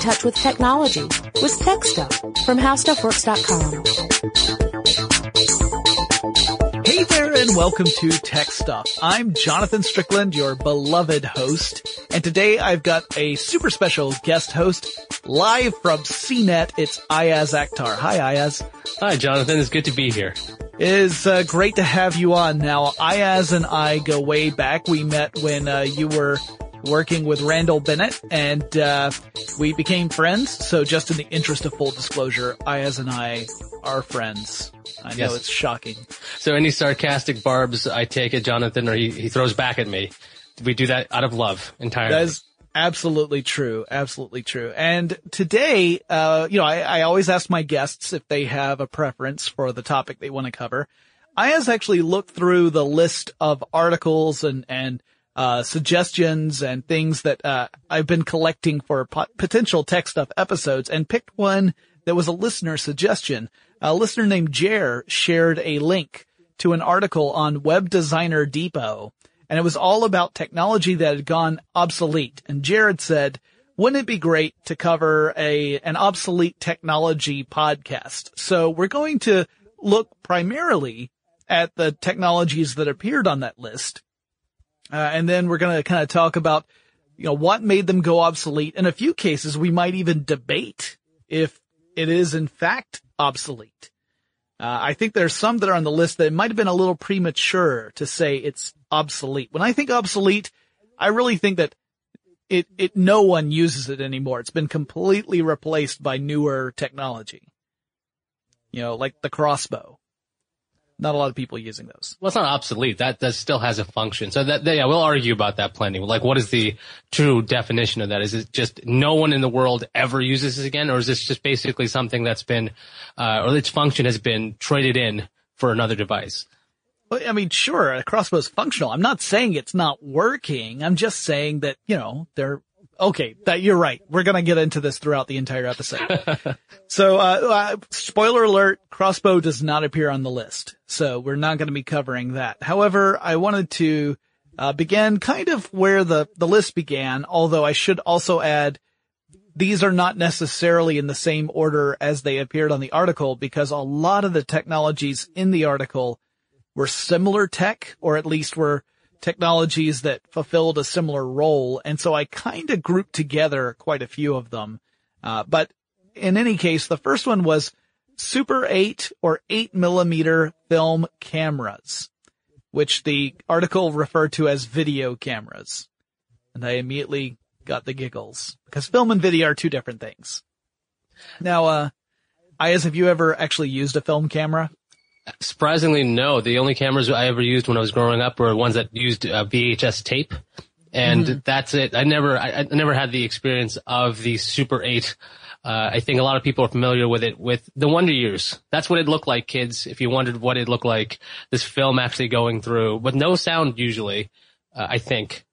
touch with technology with Tech Stuff from HowStuffWorks.com. Hey there and welcome to Tech Stuff. I'm Jonathan Strickland, your beloved host, and today I've got a super special guest host live from CNET. It's Iyaz Akhtar. Hi Iyaz. Hi Jonathan, it's good to be here. It is uh, great to have you on. Now, Iyaz and I go way back. We met when uh, you were working with Randall Bennett, and uh, we became friends. So, just in the interest of full disclosure, Iyaz and I are friends. I know Yes. it's shocking. So any sarcastic barbs I take at Jonathan or he, he throws back at me, we do that out of love entirely. That is absolutely true. Absolutely true. And today, uh, you know, I, I always ask my guests if they have a preference for the topic they want to cover. Iyaz actually looked through the list of articles and, and, uh, suggestions and things that, uh, I've been collecting for po- potential tech stuff episodes and picked one that was a listener suggestion. A listener named Jer shared a link to an article on Web Designer Depot and it was all about technology that had gone obsolete. And Jared said, wouldn't it be great to cover a, an obsolete technology podcast? So we're going to look primarily at the technologies that appeared on that list. Uh, and then we're going to kind of talk about, you know, what made them go obsolete. In a few cases, we might even debate if it is in fact obsolete. Uh, I think there's some that are on the list that might have been a little premature to say it's obsolete. When I think obsolete, I really think that it, it, no one uses it anymore. It's been completely replaced by newer technology. You know, like the crossbow. Not a lot of people using those. well, it's not obsolete. That that still has a function. So that yeah, we'll argue about that plenty. Like, what is the true definition of that? Is it just no one in the world ever uses this again, or is this just basically something that's been, uh, or its function has been traded in for another device? Well, I mean, sure, a crossbow is functional. I'm not saying it's not working. I'm just saying that, you know, they're, okay, that you're right. We're gonna get into this throughout the entire episode. so, uh, uh, spoiler alert, crossbow does not appear on the list. So we're not gonna be covering that. However, I wanted to, uh, begin kind of where the, the list began, although I should also add, these are not necessarily in the same order as they appeared on the article because a lot of the technologies in the article were similar tech, or at least were technologies that fulfilled a similar role. And so I kind of grouped together quite a few of them. Uh, but in any case, the first one was Super 8 or 8 millimeter film cameras, which the article referred to as video cameras. And I immediately got the giggles because film and video are two different things. Now, uh, have you ever actually used a film camera? Surprisingly, no. The only cameras I ever used when I was growing up were ones that used uh, VHS tape, and that's it. I never, I, I never had the experience of the Super 8. Uh, I think a lot of people are familiar with it with the Wonder Years. That's what it looked like, kids. If you wondered what it looked like, this film actually going through with no sound usually. Uh, I think.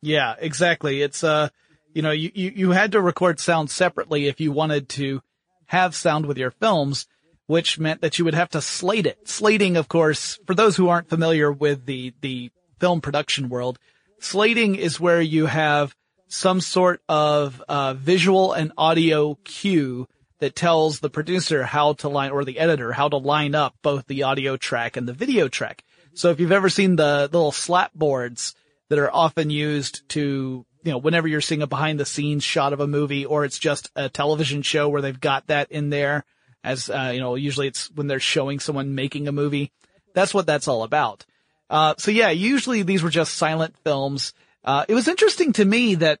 Yeah, exactly. It's, uh, you know, you, you, you had to record sound separately if you wanted to have sound with your films, which meant that you would have to slate it. Slating, of course, for those who aren't familiar with the, the film production world, slating is where you have some sort of, uh, visual and audio cue that tells the producer how to line, or the editor, how to line up both the audio track and the video track. So if you've ever seen the, little slap boards that are often used to, you know, whenever you're seeing a behind the scenes shot of a movie or it's just a television show where they've got that in there as, uh, you know, usually it's when they're showing someone making a movie. That's what that's all about. Uh, so yeah, usually these were just silent films. Uh, it was interesting to me that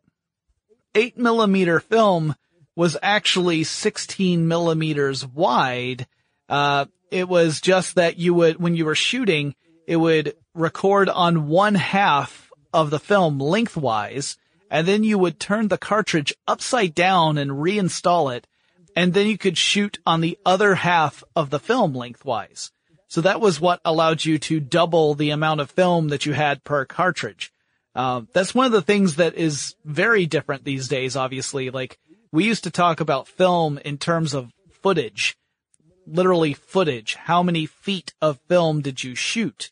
eight millimeter film was actually 16 millimeters wide. Uh, it was just that you would, when you were shooting, it would record on one half of the film lengthwise, and then you would turn the cartridge upside down and reinstall it, and then you could shoot on the other half of the film lengthwise. So that was what allowed you to double the amount of film that you had per cartridge. Um, that's one of the things that is very different these days, obviously. Like, we used to talk about film in terms of footage. Literally footage. How many feet of film did you shoot?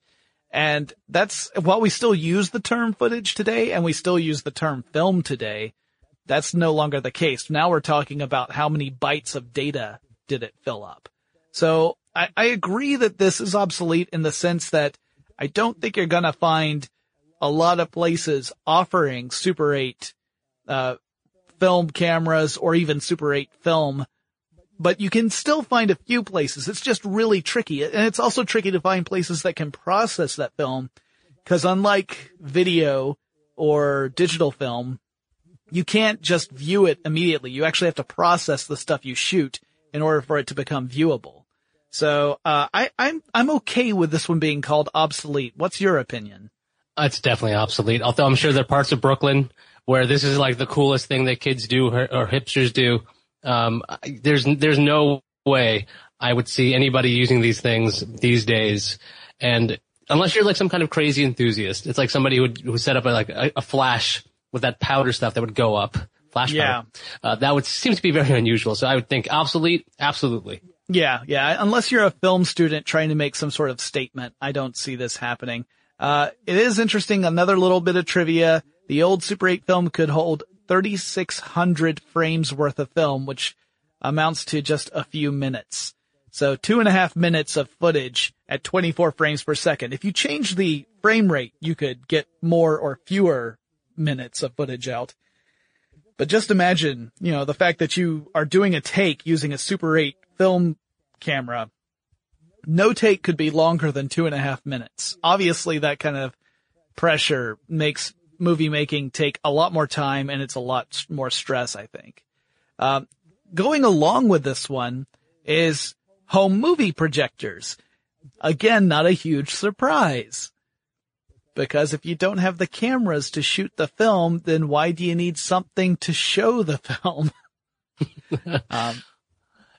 And that's, while we still use the term footage today, and we still use the term film today, That's no longer the case. Now we're talking about how many bytes of data did it fill up. So I, I agree that this is obsolete in the sense that I don't think you're gonna find a lot of places offering Super 8, uh, film cameras or even Super 8 film, but you can still find a few places. It's just really tricky. And it's also tricky to find places that can process that film because unlike video or digital film, you can't just view it immediately. You actually have to process the stuff you shoot in order for it to become viewable. So, uh, I, I'm, I'm okay with this one being called obsolete. What's your opinion? It's definitely obsolete. Although I'm sure there are parts of Brooklyn where this is like the coolest thing that kids do or, or hipsters do. Um, there's, there's no way I would see anybody using these things these days. And unless you're like some kind of crazy enthusiast, it's like somebody who would, who set up a, like a, a flash with that powder stuff that would go up. Flash Yeah. powder. Uh, that would seem to be very unusual. So I would think obsolete. Absolutely. Yeah, yeah. Unless you're a film student trying to make some sort of statement, I don't see this happening. Uh, it is interesting. Another little bit of trivia. The old Super 8 film could hold 3,600 frames worth of film, which amounts to just a few minutes. So two and a half minutes of footage at 24 frames per second. If you change the frame rate, you could get more or fewer minutes of footage out. But just imagine, you know, the fact that you are doing a take using a Super 8 film camera. No take could be longer than two and a half minutes. Obviously that kind of pressure makes movie making take a lot more time and it's a lot more stress, I think. Um, going along with this one is home movie projectors. Again, not a huge surprise. Because if you don't have the cameras to shoot the film, then why do you need something to show the film? um,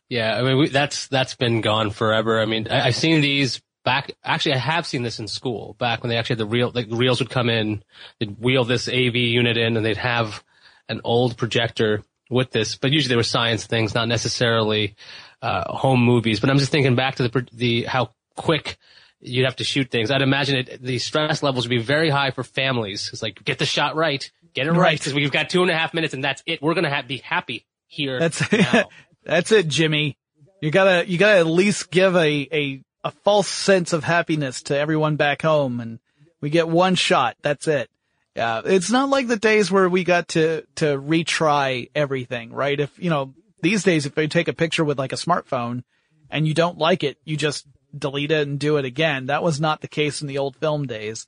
Yeah, I mean we, that's that's been gone forever. I mean, I, I've seen these back. Actually, I have seen this in school back when they actually had the reel. Like the reels would come in, they'd wheel this AV unit in, and they'd have an old projector with this. But usually they were science things, not necessarily uh, home movies. But I'm just thinking back to the the how quick you'd have to shoot things. I'd imagine it, the stress levels would be very high for families. It's like get the shot right, get it right, Right. because we've got two and a half minutes, and that's it. We're gonna have, be happy here. That's that's it, Jimmy. You gotta you gotta at least give a, a a false sense of happiness to everyone back home, and we get one shot. That's it. Yeah, it's not like the days where we got to to retry everything, right? If you know these days, if you take a picture with like a smartphone and you don't like it, you just delete it and do it again. That was not the case in the old film days.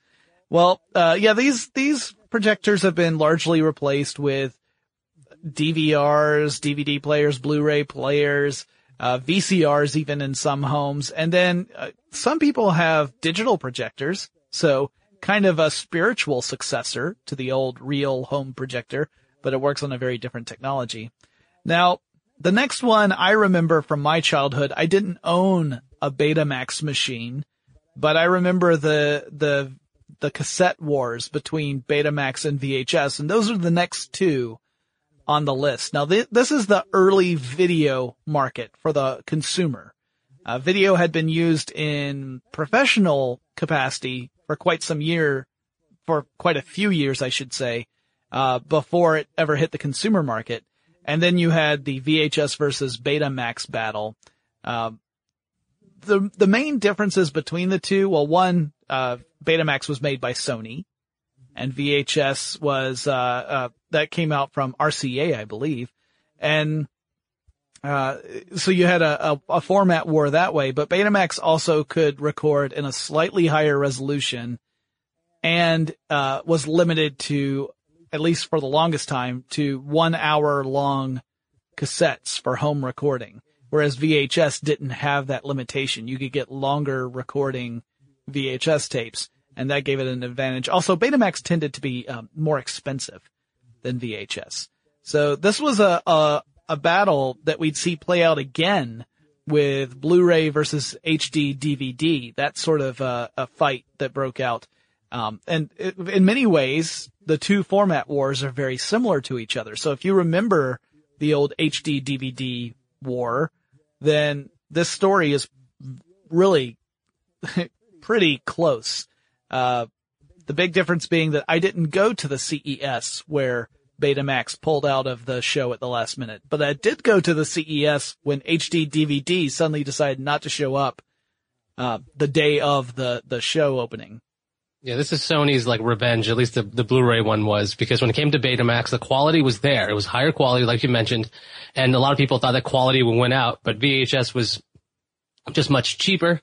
Well, uh, yeah, these these projectors have been largely replaced with DVRs, DVD players, Blu-ray players, uh, VCRs even in some homes. And then uh, some people have digital projectors. So kind of a spiritual successor to the old real home projector, but it works on a very different technology. Now, the next one I remember from my childhood, I didn't own a Betamax machine, but I remember the, the, the cassette wars between Betamax and VHS, and those are the next two on the list. Now, th- this is the early video market for the consumer. Uh, video had been used in professional capacity for quite some year, for quite a few years, I should say, uh, before it ever hit the consumer market. And then you had the VHS versus Betamax battle. Um, the the main differences between the two, well, one, uh, Betamax was made by Sony, and VHS was uh, uh, that came out from RCA, I believe, and uh, so you had a, a, a format war that way. But Betamax also could record in a slightly higher resolution, and uh, was limited to at least for the longest time to one hour long cassettes for home recording. Whereas VHS didn't have that limitation. You could get longer recording VHS tapes and that gave it an advantage. Also, Betamax tended to be um, more expensive than VHS. So this was a, a, a battle that we'd see play out again with Blu-ray versus HD DVD. That sort of uh, a fight that broke out. Um, and it, in many ways, the two format wars are very similar to each other. So if you remember the old HD DVD war, then this story is really pretty close. Uh, the big difference being that I didn't go to the CES where Betamax pulled out of the show at the last minute. But I did go to the CES when HD DVD suddenly decided not to show up, uh, the day of the, the show opening. Yeah, this is Sony's like revenge, at least the, the Blu-ray one was, because when it came to Betamax, the quality was there. It was higher quality, like you mentioned, and a lot of people thought that quality would win out, but VHS was just much cheaper,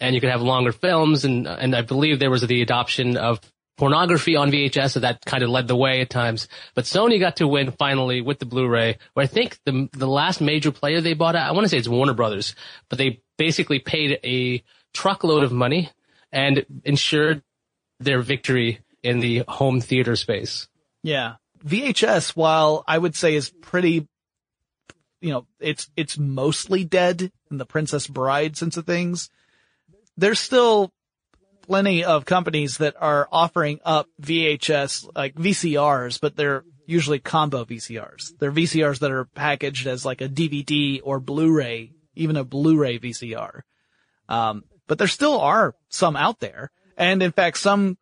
and you could have longer films, and, and I believe there was the adoption of pornography on VHS, so that kind of led the way at times. But Sony got to win finally with the Blu-ray, where I think the the last major player they bought out, I want to say it's Warner Brothers, but they basically paid a truckload of money and ensured their victory in the home theater space. Yeah. VHS, while I would say is pretty, you know, it's, it's mostly dead in the Princess Bride sense of things. There's still plenty of companies that are offering up VHS, like VCRs, but they're usually combo VCRs. They're VCRs that are packaged as like a DVD or Blu-ray, even a Blu-ray VCR. Um, but there still are some out there. And in fact, some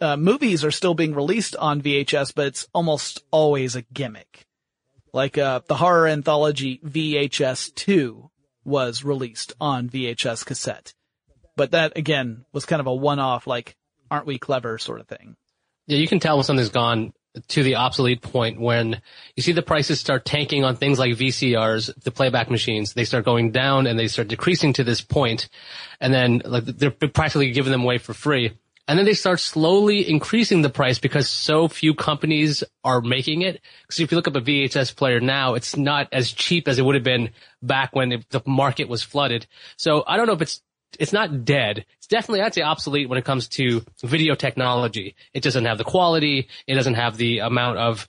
uh, movies are still being released on VHS, but it's almost always a gimmick. Like uh, the horror anthology VHS 2 was released on VHS cassette. But that again was kind of a one-off, like, aren't we clever sort of thing. Yeah, you can tell when something's gone to the obsolete point when you see the prices start tanking on things like VCRs, the playback machines. They start going down and they start decreasing to this point, and then like they're practically giving them away for free. And then they start slowly increasing the price because so few companies are making it. Because if you look up a VHS player now, it's not as cheap as it would have been back when the market was flooded. So I don't know if it's it's not dead. It's definitely, I'd say obsolete when it comes to video technology. It doesn't have the quality. It doesn't have the amount of,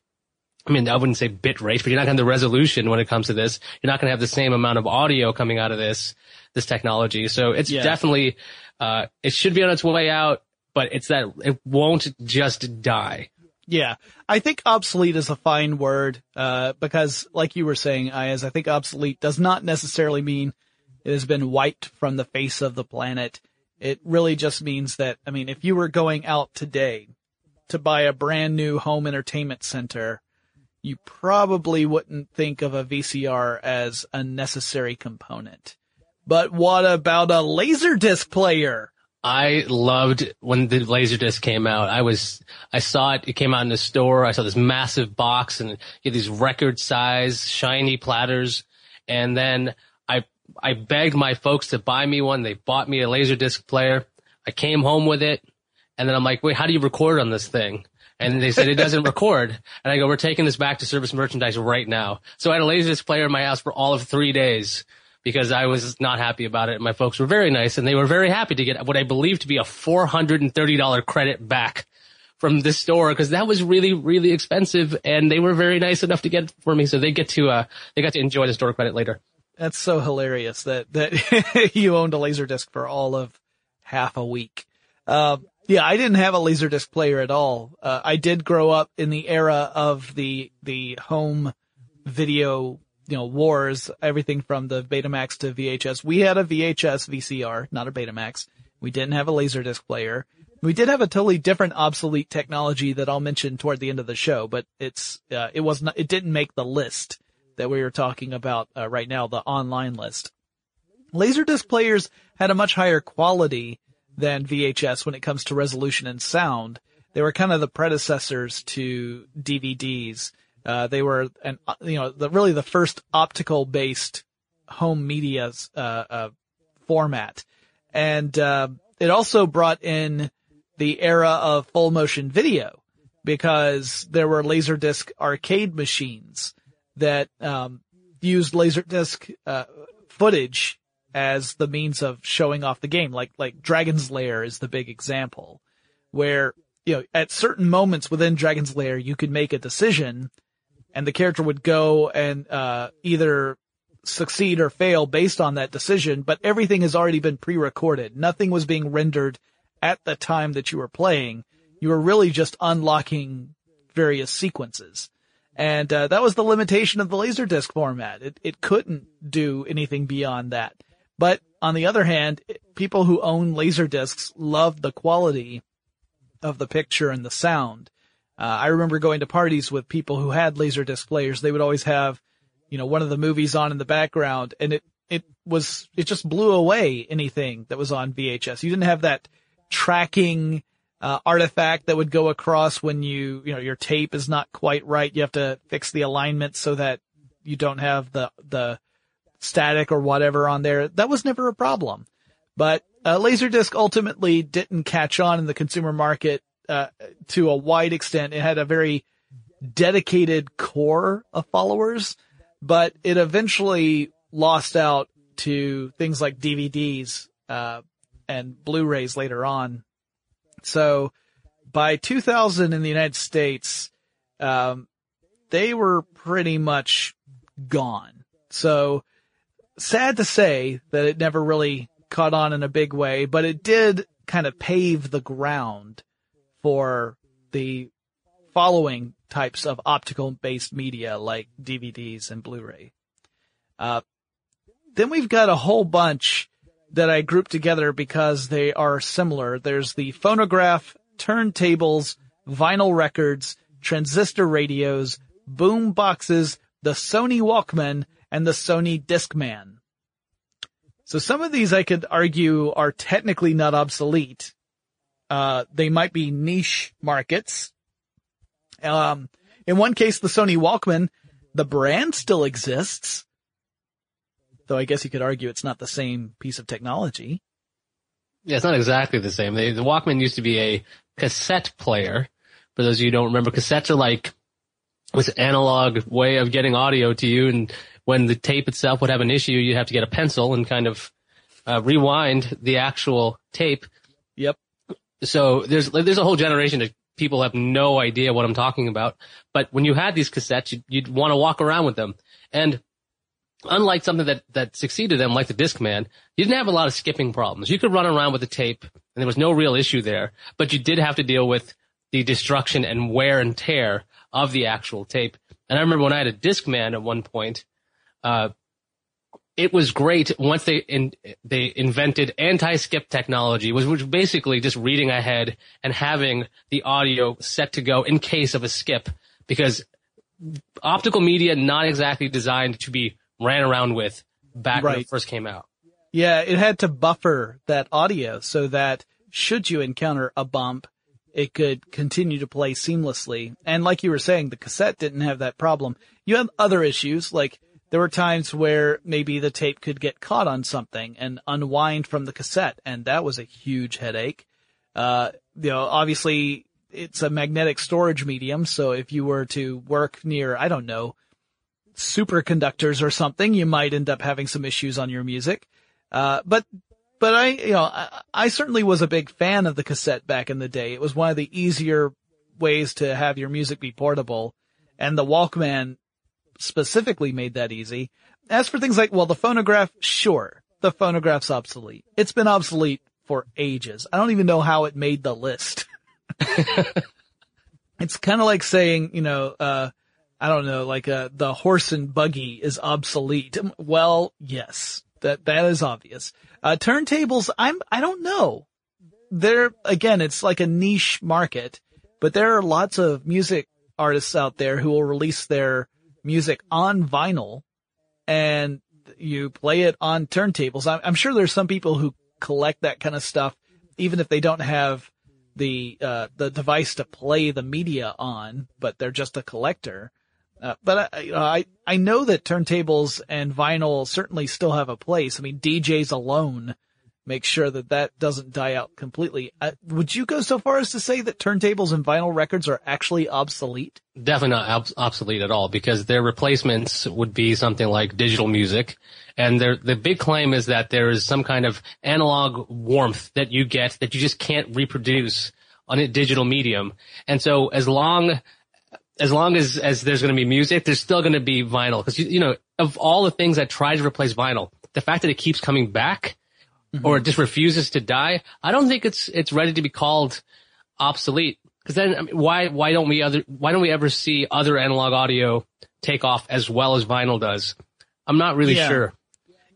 I mean, I wouldn't say bit rate, but you're not going to have the resolution when it comes to this. You're not going to have the same amount of audio coming out of this, this technology. So it's yeah. definitely, uh, it should be on its way out, but it's that it won't just die. Yeah. I think obsolete is a fine word, uh, because like you were saying, Iyaz, I think obsolete does not necessarily mean it has been wiped from the face of the planet. It really just means that, I mean, if you were going out today to buy a brand new home entertainment center, you probably wouldn't think of a VCR as a necessary component. But what about a Laserdisc player? I loved when the Laserdisc came out. I was, I saw it, it came out in the store. I saw this massive box and you had these record size, shiny platters. And then I begged my folks to buy me one. They bought me a laser disc player. I came home with it, and then I'm like, wait, how do you record on this thing? And they said it doesn't record. And I go, we're taking this back to service merchandise right now. So I had a laser disc player in my house for all of three days because I was not happy about it. My folks were very nice and they were very happy to get what I believe to be a $430 credit back from this store because that was really, really expensive and they were very nice enough to get it for me. So they get to, uh, they got to enjoy the store credit later. That's so hilarious that, that you owned a Laserdisc for all of half a week. Uh, yeah, I didn't have a Laserdisc player at all. Uh, I did grow up in the era of the, the home video, you know, wars, everything from the Betamax to VHS. We had a VHS VCR, not a Betamax. We didn't have a Laserdisc player. We did have a totally different obsolete technology that I'll mention toward the end of the show, but it's, uh, it was not, it didn't make the list that we were talking about uh, right now, the online list. Laserdisc players had a much higher quality than VHS when it comes to resolution and sound. They were kind of the predecessors to DVDs. Uh, they were an, uh, you know, the, really the first optical based home media, uh, uh, format. And, uh, it also brought in the era of full motion video because there were Laserdisc arcade machines that um, used laserdisc uh, footage as the means of showing off the game. Like like Dragon's Lair is the big example, where you know at certain moments within Dragon's Lair you could make a decision, and the character would go and uh, either succeed or fail based on that decision. But everything has already been pre-recorded. Nothing was being rendered at the time that you were playing. You were really just unlocking various sequences. And uh, that was the limitation of the Laserdisc format. It it couldn't do anything beyond that. But on the other hand, people who own Laserdiscs love the quality of the picture and the sound. Uh, I remember going to parties with people who had laserdisc players. They would always have, you know, one of the movies on in the background and it, it was, it just blew away anything that was on VHS. You didn't have that tracking, uh, artifact that would go across when you, you know, your tape is not quite right. You have to fix the alignment so that you don't have the, the static or whatever on there. That was never a problem. But, uh, Laserdisc ultimately didn't catch on in the consumer market uh, to a wide extent. It had a very dedicated core of followers, but it eventually lost out to things like DVDs, uh, and Blu-rays later on. So by 2000 in the United States, um, they were pretty much gone. So sad to say that it never really caught on in a big way, but it did kind of pave the ground for the following types of optical based media like DVDs and Blu-ray. Uh, then we've got a whole bunch that I grouped together because they are similar. There's the phonograph, turntables, vinyl records, transistor radios, boom boxes, the Sony Walkman, and the Sony Discman. So some of these I could argue are technically not obsolete, uh, they might be niche markets. Um, in one case, the Sony Walkman, the brand still exists. Though I guess you could argue it's not the same piece of technology. Yeah, it's not exactly the same. They, the Walkman used to be a cassette player. For those of you who don't remember, cassettes are like this analog way of getting audio to you. And when the tape itself would have an issue, you'd have to get a pencil and kind of uh, rewind the actual tape. Yep. So there's there's a whole generation of people have no idea what I'm talking about. But when you had these cassettes, you'd, you'd want to walk around with them. And unlike something that, that succeeded them, like the Discman, you didn't have a lot of skipping problems. You could run around with the tape and there was no real issue there, but you did have to deal with the destruction and wear and tear of the actual tape. And I remember when I had a Discman at one point, uh, it was great once they in, they invented anti-skip technology, which was basically just reading ahead and having the audio set to go in case of a skip, because optical media not exactly designed to be ran around with back right. when it first came out. Yeah, it had to buffer that audio so that should you encounter a bump, it could continue to play seamlessly. And like you were saying, the cassette didn't have that problem. You have other issues like there were times where maybe the tape could get caught on something and unwind from the cassette, and that was a huge headache. Uh, you know, obviously it's a magnetic storage medium, so if you were to work near, I don't know, superconductors or something, you might end up having some issues on your music. Uh, but, but I, you know, I, I certainly was a big fan of the cassette back in the day. It was one of the easier ways to have your music be portable. And the Walkman specifically made that easy. As for things like, well, the phonograph, sure, the phonograph's obsolete. It's been obsolete for ages. I don't even know how it made the list. it's kind of like saying, you know, uh, I don't know, like, uh, the horse and buggy is obsolete. Well, yes, that, that is obvious. Uh, turntables, I'm, I don't know. They're, again, it's like a niche market, but there are lots of music artists out there who will release their music on vinyl and you play it on turntables. I'm, I'm sure there's some people who collect that kind of stuff, even if they don't have the uh, the device to play the media on, but they're just a collector. Uh, but I, you know, I I know that turntables and vinyl certainly still have a place. I mean, DJs alone make sure that that doesn't die out completely. Uh, would you go so far as to say that turntables and vinyl records are actually obsolete? Definitely not ob- obsolete at all because their replacements would be something like digital music. And the big claim is that there is some kind of analog warmth that you get that you just can't reproduce on a digital medium. And so as long as long as, as there's going to be music, there's still going to be vinyl. Because, you, you know, of all the things that try to replace vinyl, the fact that it keeps coming back mm-hmm. or it just refuses to die, I don't think it's it's ready to be called obsolete. Because then, I mean, why why don't we other why don't we ever see other analog audio take off as well as vinyl does? I'm not really yeah. sure.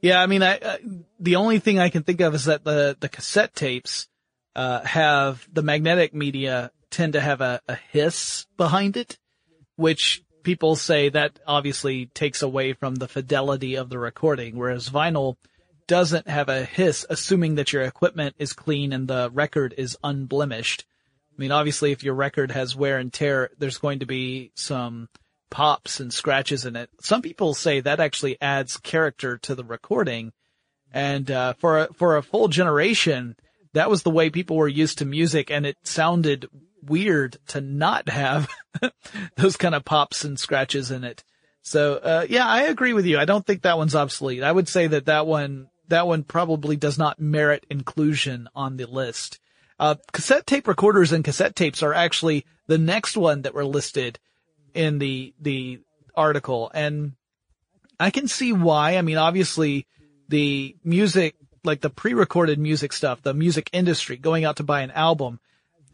Yeah, I mean, I, uh, the only thing I can think of is that the the cassette tapes uh, have the magnetic media tend to have a, a hiss behind it, which people say that obviously takes away from the fidelity of the recording, whereas vinyl doesn't have a hiss, assuming that your equipment is clean and the record is unblemished. I mean, obviously, if your record has wear and tear, there's going to be some pops and scratches in it. Some people say that actually adds character to the recording. And, uh, for a, for a full generation, that was the way people were used to music and it sounded weird to not have those kind of pops and scratches in it. So, uh, yeah, I agree with you. I don't think that one's obsolete. I would say that that one, that one probably does not merit inclusion on the list. Uh, cassette tape recorders and cassette tapes are actually the next one that were listed in the, the article. And I can see why. I mean, obviously the music, like the pre-recorded music stuff, the music industry going out to buy an album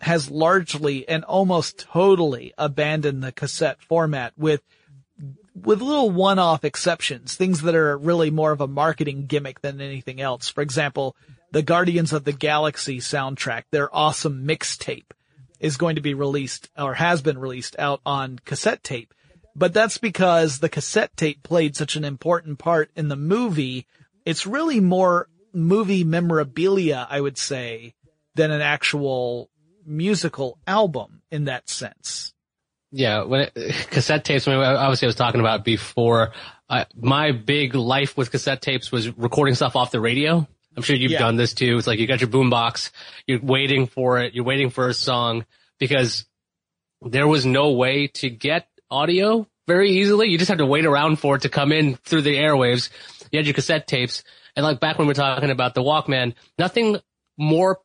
has largely and almost totally abandoned the cassette format with with little one-off exceptions, things that are really more of a marketing gimmick than anything else. For example, the Guardians of the Galaxy soundtrack, their awesome mixtape is going to be released or has been released out on cassette tape. But that's because the cassette tape played such an important part in the movie. It's really more movie memorabilia, I would say, than an actual musical album in that sense. Yeah, when it, cassette tapes. I mean, obviously, I was talking about before. Uh, my big life with cassette tapes was recording stuff off the radio. I'm sure you've yeah. done this too. It's like you got your boombox, you're waiting for it, you're waiting for a song because there was no way to get audio very easily. You just had to wait around for it to come in through the airwaves. You had your cassette tapes, and like back when we are talking about the Walkman, nothing more,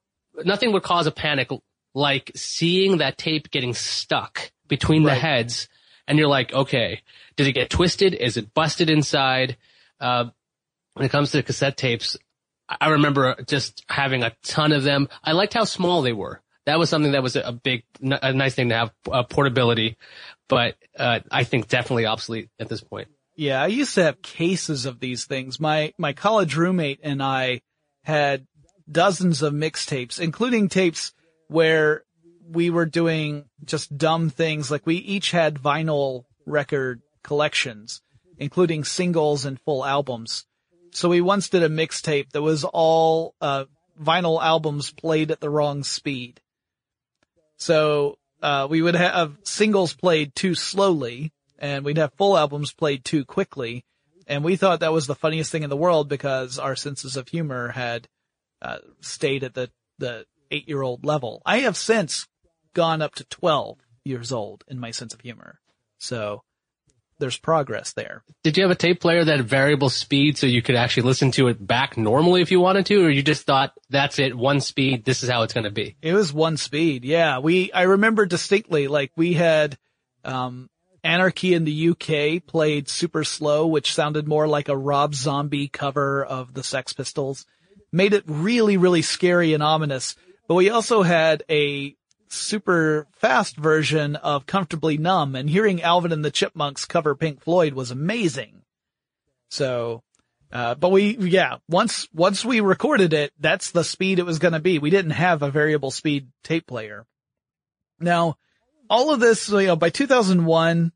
nothing would cause a panic like seeing that tape getting stuck between right. the heads and you're like, okay, did it get twisted? Is it busted inside? Uh, when it comes to cassette tapes, I remember just having a ton of them. I liked how small they were. That was something that was a big, a nice thing to have, uh, portability, but, uh, I think definitely obsolete at this point. Yeah, I used to have cases of these things. My, my college roommate and I had dozens of mixtapes, including tapes where we were doing just dumb things. Like we each had vinyl record collections, including singles and full albums. So we once did a mixtape that was all, uh, vinyl albums played at the wrong speed. So, uh, we would have singles played too slowly and we'd have full albums played too quickly. And we thought that was the funniest thing in the world because our senses of humor had, uh, stayed at the, the eight year old level. I have since gone up to 12 years old in my sense of humor. So there's progress there. Did you have a tape player that had variable speed so you could actually listen to it back normally if you wanted to, or you just thought that's it, one speed, this is how it's going to be? It was one speed. Yeah. We, I remember distinctly, like we had, um, Anarchy in the UK played super slow, which sounded more like a Rob Zombie cover of the Sex Pistols. Made it really, really scary and ominous. But we also had a super fast version of Comfortably Numb and hearing Alvin and the Chipmunks cover Pink Floyd was amazing. So, uh, but we, yeah, once, once we recorded it, that's the speed it was going to be. We didn't have a variable speed tape player. Now, all of this, you know, by 2001,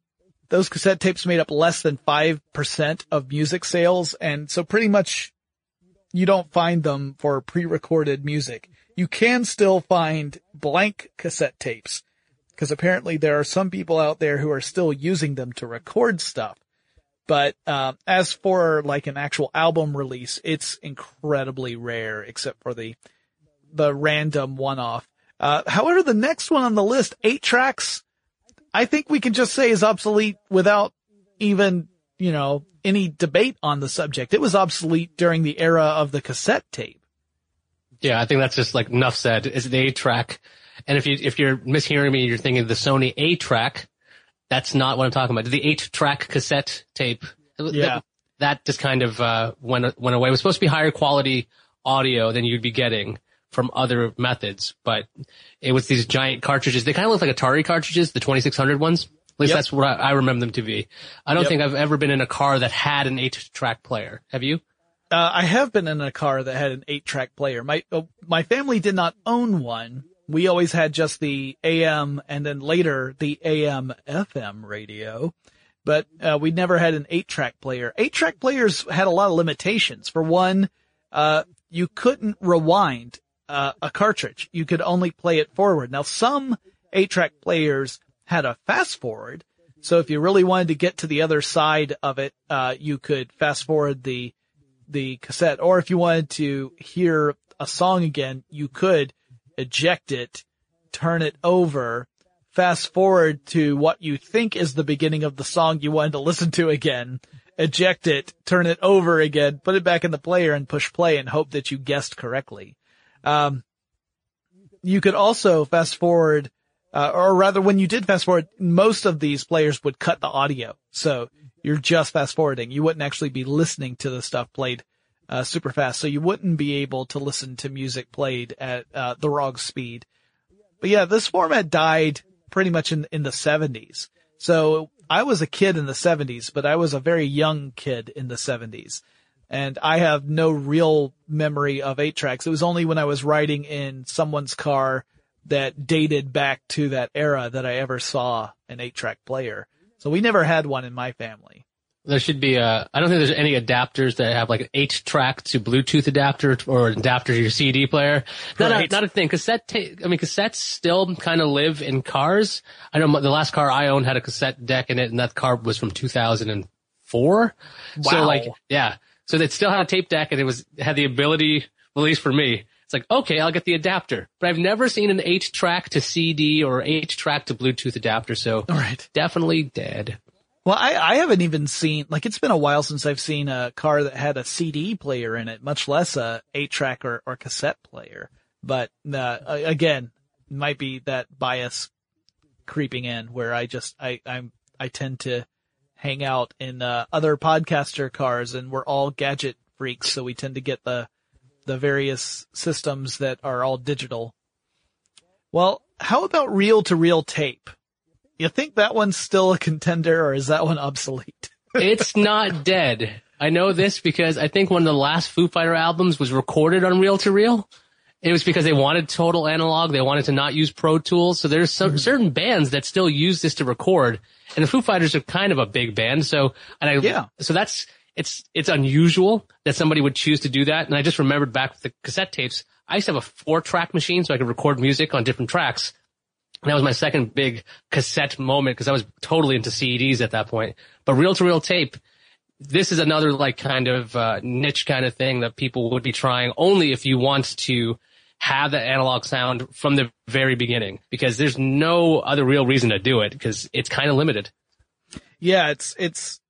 those cassette tapes made up less than 5% of music sales. And so pretty much you don't find them for pre-recorded music you can still find blank cassette tapes because apparently there are some people out there who are still using them to record stuff. But uh, as for like an actual album release, it's incredibly rare, except for the the random one-off. Uh, however, the next one on the list, eight tracks, I think we can just say is obsolete without even you know any debate on the subject. It was obsolete during the era of the cassette tape. Yeah, I think that's just like enough said. It's the eight track. And if you, if you're mishearing me, and you're thinking the Sony A track. That's not what I'm talking about. The eight track cassette tape. Yeah. That, that just kind of, uh, went, went away. It was supposed to be higher quality audio than you'd be getting from other methods, but it was these giant cartridges. They kind of look like Atari cartridges, the 2600 ones. At least yep. that's what I remember them to be. I don't yep. think I've ever been in a car that had an eight track player. Have you? Uh, I have been in a car that had an eight track player. My, uh, my family did not own one, we always had just the AM and then later the AM FM radio, but uh, we never had an eight track player. Eight track players had a lot of limitations. For one, uh, you couldn't rewind uh, a cartridge. You could only play it forward. Now some eight track players had a fast forward. So if you really wanted to get to the other side of it, uh, you could fast forward the, the cassette. Or if you wanted to hear a song again, you could eject it, turn it over, fast forward to what you think is the beginning of the song you wanted to listen to again, eject it, turn it over again, put it back in the player and push play and hope that you guessed correctly. Um, you could also fast forward, uh, or rather when you did fast forward, most of these players would cut the audio. So you're just fast forwarding. You wouldn't actually be listening to the stuff played uh, super fast, so you wouldn't be able to listen to music played at uh, the wrong speed. But yeah, this format died pretty much in in the 70s. So I was a kid in the 70s, but I was a very young kid in the 70s. And I have no real memory of eight tracks. It was only when I was riding in someone's car that dated back to that era that I ever saw an eight track player. So we never had one in my family. There should be a, I don't think there's any adapters that have like an eight track to Bluetooth adapter or an adapter to your CD player. Not, Right. a, not a thing. Cassette, ta- I mean, cassettes still kind of live in cars. I know the last car I owned had a cassette deck in it and that car was from 2004. Wow. So like, yeah. So it still had a tape deck and it was, had the ability, at least for me, it's like, okay, I'll get the adapter, but I've never seen an eight track to CD or eight track to Bluetooth adapter. So All right. definitely dead. Well, I, I haven't even seen, like, it's been a while since I've seen a car that had a CD player in it, much less a 8-track or, or cassette player. But, uh, again, might be that bias creeping in where I just, I, I'm, I tend to hang out in, uh, other podcaster cars and we're all gadget freaks, so we tend to get the, the various systems that are all digital. Well, how about reel to reel tape? You think that one's still a contender or is that one obsolete? it's not dead. I know this because I think one of the last Foo Fighter albums was recorded on reel to reel. It was because they wanted total analog. They wanted to not use Pro Tools. So there's some, hmm. certain bands that still use this to record. And the Foo Fighters are kind of a big band. So, and I, Yeah. so that's, it's, it's unusual that somebody would choose to do that. And I just remembered back with the cassette tapes, I used to have a four track machine so I could record music on different tracks. And that was my second big cassette moment because I was totally into CDs at that point. But reel to reel tape, this is another like kind of uh, niche kind of thing that people would be trying only if you want to have that analog sound from the very beginning because there's no other real reason to do it because it's kind of limited. Yeah, it's, it's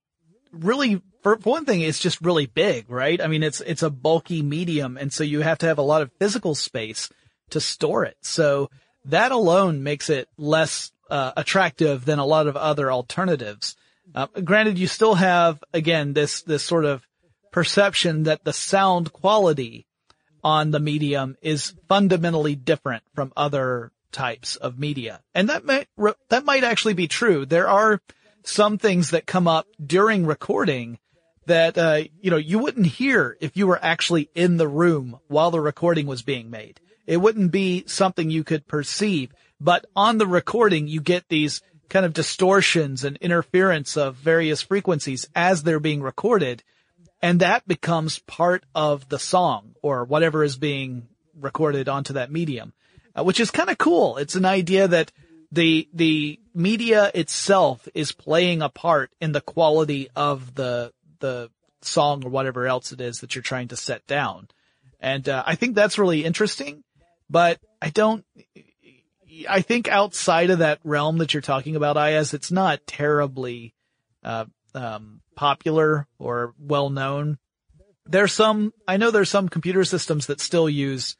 really, for one thing, it's just really big, right? I mean, it's, it's a bulky medium. And so you have to have a lot of physical space to store it. So that alone makes it less, uh, attractive than a lot of other alternatives. Uh, granted, you still have, again, this, this sort of perception that the sound quality on the medium is fundamentally different from other types of media. And that might, that might actually be true. There are some things that come up during recording that, uh, you know, you wouldn't hear if you were actually in the room while the recording was being made. It wouldn't be something you could perceive, but on the recording, you get these kind of distortions and interference of various frequencies as they're being recorded. And that becomes part of the song or whatever is being recorded onto that medium, uh, which is kind of cool. It's an idea that the, the media itself is playing a part in the quality of the, the song or whatever else it is that you're trying to set down. And, uh, I think that's really interesting, but I don't, I think outside of that realm that you're talking about, Iyaz, it's not terribly, uh, um, popular or well known. There's some, I know there's some computer systems that still use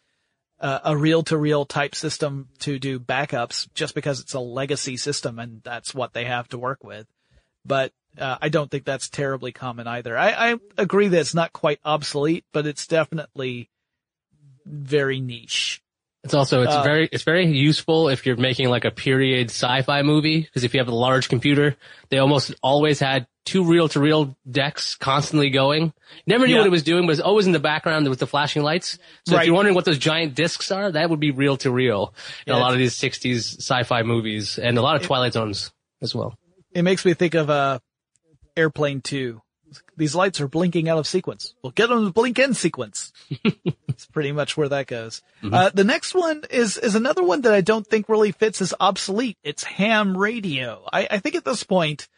uh, a reel to reel type system to do backups just because it's a legacy system and that's what they have to work with. But, uh, I don't think that's terribly common either. I, I agree that it's not quite obsolete, but it's definitely very niche. It's also it's Uh, very it's very useful if you're making like a period sci-fi movie because if you have a large computer, they almost always had two reel-to-reel decks constantly going. Never knew Yeah. what it was doing, but it was always in the background with the flashing lights. So Right. if you're wondering what those giant discs are, that would be reel-to-reel in Yeah, a lot of these '60s sci-fi movies and a lot of Twilight Zones as well. It makes me think of uh, Airplane 2. These lights are blinking out of sequence. Well, get them to blink in sequence. It's pretty much where that goes. Uh, the next one is, is another one that I don't think really fits as obsolete. It's ham radio. I, I think at this point,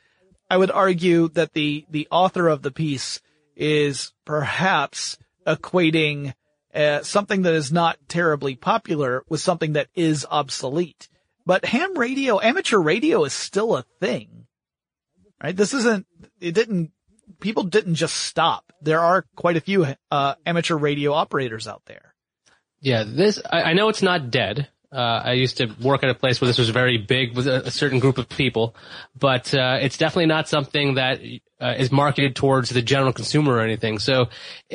I would argue that the, the author of the piece is perhaps equating uh, something that is not terribly popular with something that is obsolete. But ham radio, amateur radio is still a thing, right? This isn't, it didn't, people didn't just stop. There are quite a few, uh, amateur radio operators out there. Yeah, this I, I know it's not dead. Uh, I used to work at a place where this was very big with a, a certain group of people, but uh, it's definitely not something that uh, is marketed towards the general consumer or anything. So,